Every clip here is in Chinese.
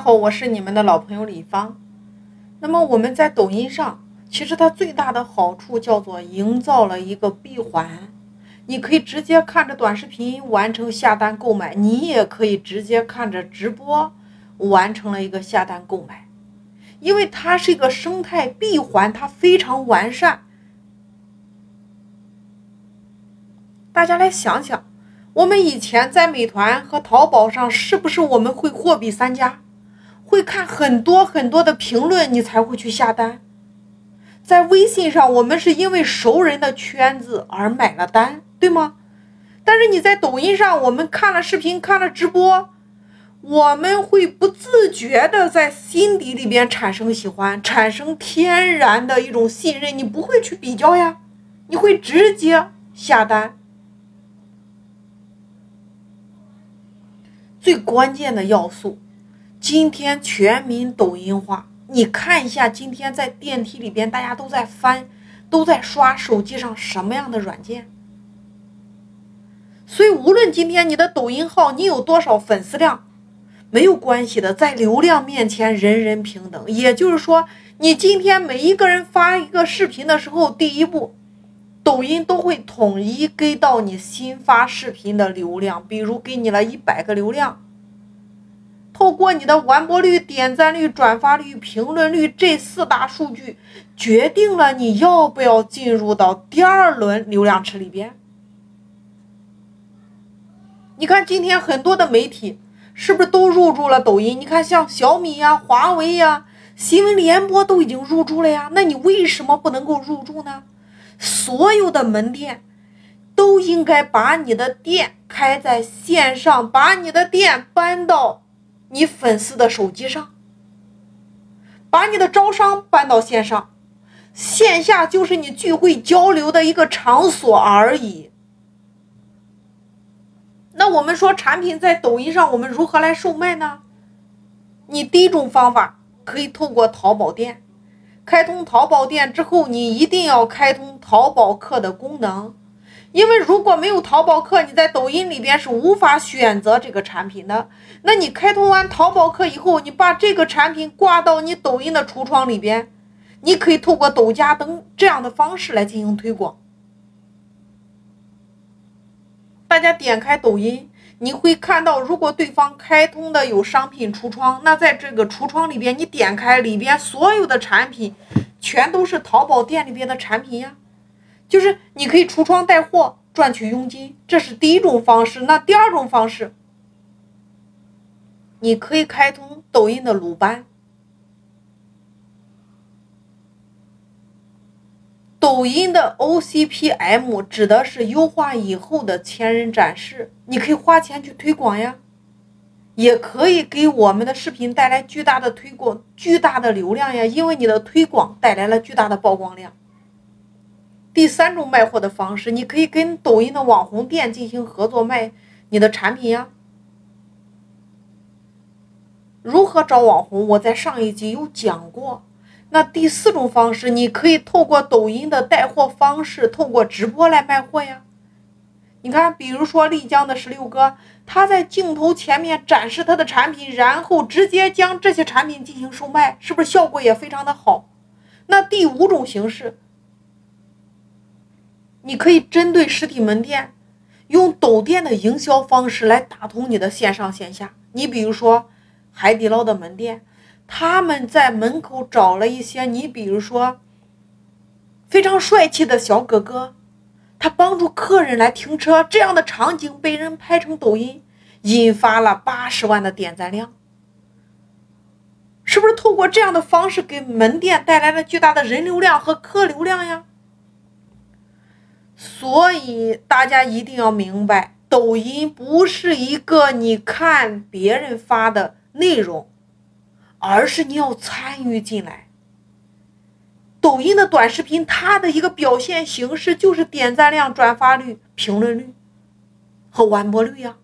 好，我是你们的老朋友李芳。那么我们在抖音上，其实它最大的好处叫做营造了一个闭环，你可以直接看着短视频完成下单购买，你也可以直接看着直播完成了一个下单购买，因为它是一个生态闭环，它非常完善。大家来想想，我们以前在美团和淘宝上，是不是我们会货比三家，会看很多很多的评论，你才会去下单？在微信上，我们是因为熟人的圈子而买了单，对吗？但是你在抖音上，我们看了视频，看了直播，我们会不自觉的在心底里边产生喜欢，产生天然的一种信任，你不会去比较呀，你会直接下单。最关键的要素，今天全民抖音化。你看一下，今天在电梯里边，大家都在翻，都在刷手机上什么样的软件？所以，无论今天你的抖音号你有多少粉丝量，没有关系的，在流量面前人人平等。也就是说，你今天每一个人发一个视频的时候，第一步。抖音都会统一给到你新发视频的流量，比如给你了一百个流量，透过你的完播率、点赞率、转发率、评论率这四大数据，决定了你要不要进入到第二轮流量池里边。你看今天很多的媒体是不是都入驻了抖音？你看像小米呀、华为呀、新闻联播都已经入驻了呀，那你为什么不能够入驻呢？所有的门店都应该把你的店开在线上，把你的店搬到你粉丝的手机上，把你的招商搬到线上，线下就是你聚会交流的一个场所而已。那我们说产品在抖音上，我们如何来售卖呢？你第一种方法可以透过淘宝店。开通淘宝店之后，你一定要开通淘宝客的功能，因为如果没有淘宝客，你在抖音里边是无法选择这个产品的。那你开通完淘宝客以后，你把这个产品挂到你抖音的橱窗里边，你可以透过抖加等这样的方式来进行推广。大家点开抖音。你会看到，如果对方开通的有商品橱窗，那在这个橱窗里边，你点开里边所有的产品，全都是淘宝店里边的产品呀。就是你可以橱窗带货赚取佣金，这是第一种方式。那第二种方式，你可以开通抖音的鲁班。抖音的 OCPM 指的是优化以后的千人展示，你可以花钱去推广呀，也可以给我们的视频带来巨大的推广、巨大的流量呀，因为你的推广带来了巨大的曝光量。第三种卖货的方式，你可以跟抖音的网红店进行合作卖你的产品呀。如何找网红？我在上一集有讲过。那第四种方式，你可以透过抖音的带货方式，透过直播来卖货呀。你看，比如说丽江的十六哥，他在镜头前面展示他的产品，然后直接将这些产品进行售卖，是不是效果也非常的好？那第五种形式，你可以针对实体门店，用抖店的营销方式来打通你的线上线下。你比如说海底捞的门店。他们在门口找了一些，你比如说非常帅气的小哥哥，他帮助客人来停车，这样的场景被人拍成抖音，引发了八十万的点赞量，是不是透过这样的方式给门店带来了巨大的人流量和客流量呀？所以大家一定要明白，抖音不是一个你看别人发的内容。而是你要参与进来。抖音的短视频，它的一个表现形式就是点赞量、转发率、评论率和完播率呀。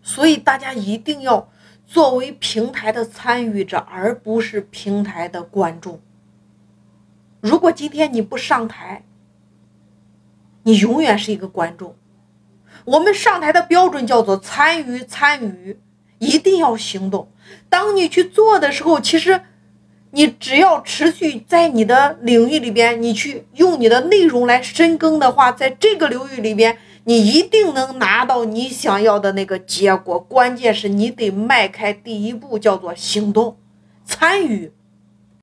所以大家一定要作为平台的参与者，而不是平台的观众。如果今天你不上台，你永远是一个观众。我们上台的标准叫做参与，参与，一定要行动。当你去做的时候，其实你只要持续在你的领域里边，你去用你的内容来深耕的话，在这个领域里边，你一定能拿到你想要的那个结果。关键是你得迈开第一步，叫做行动，参与。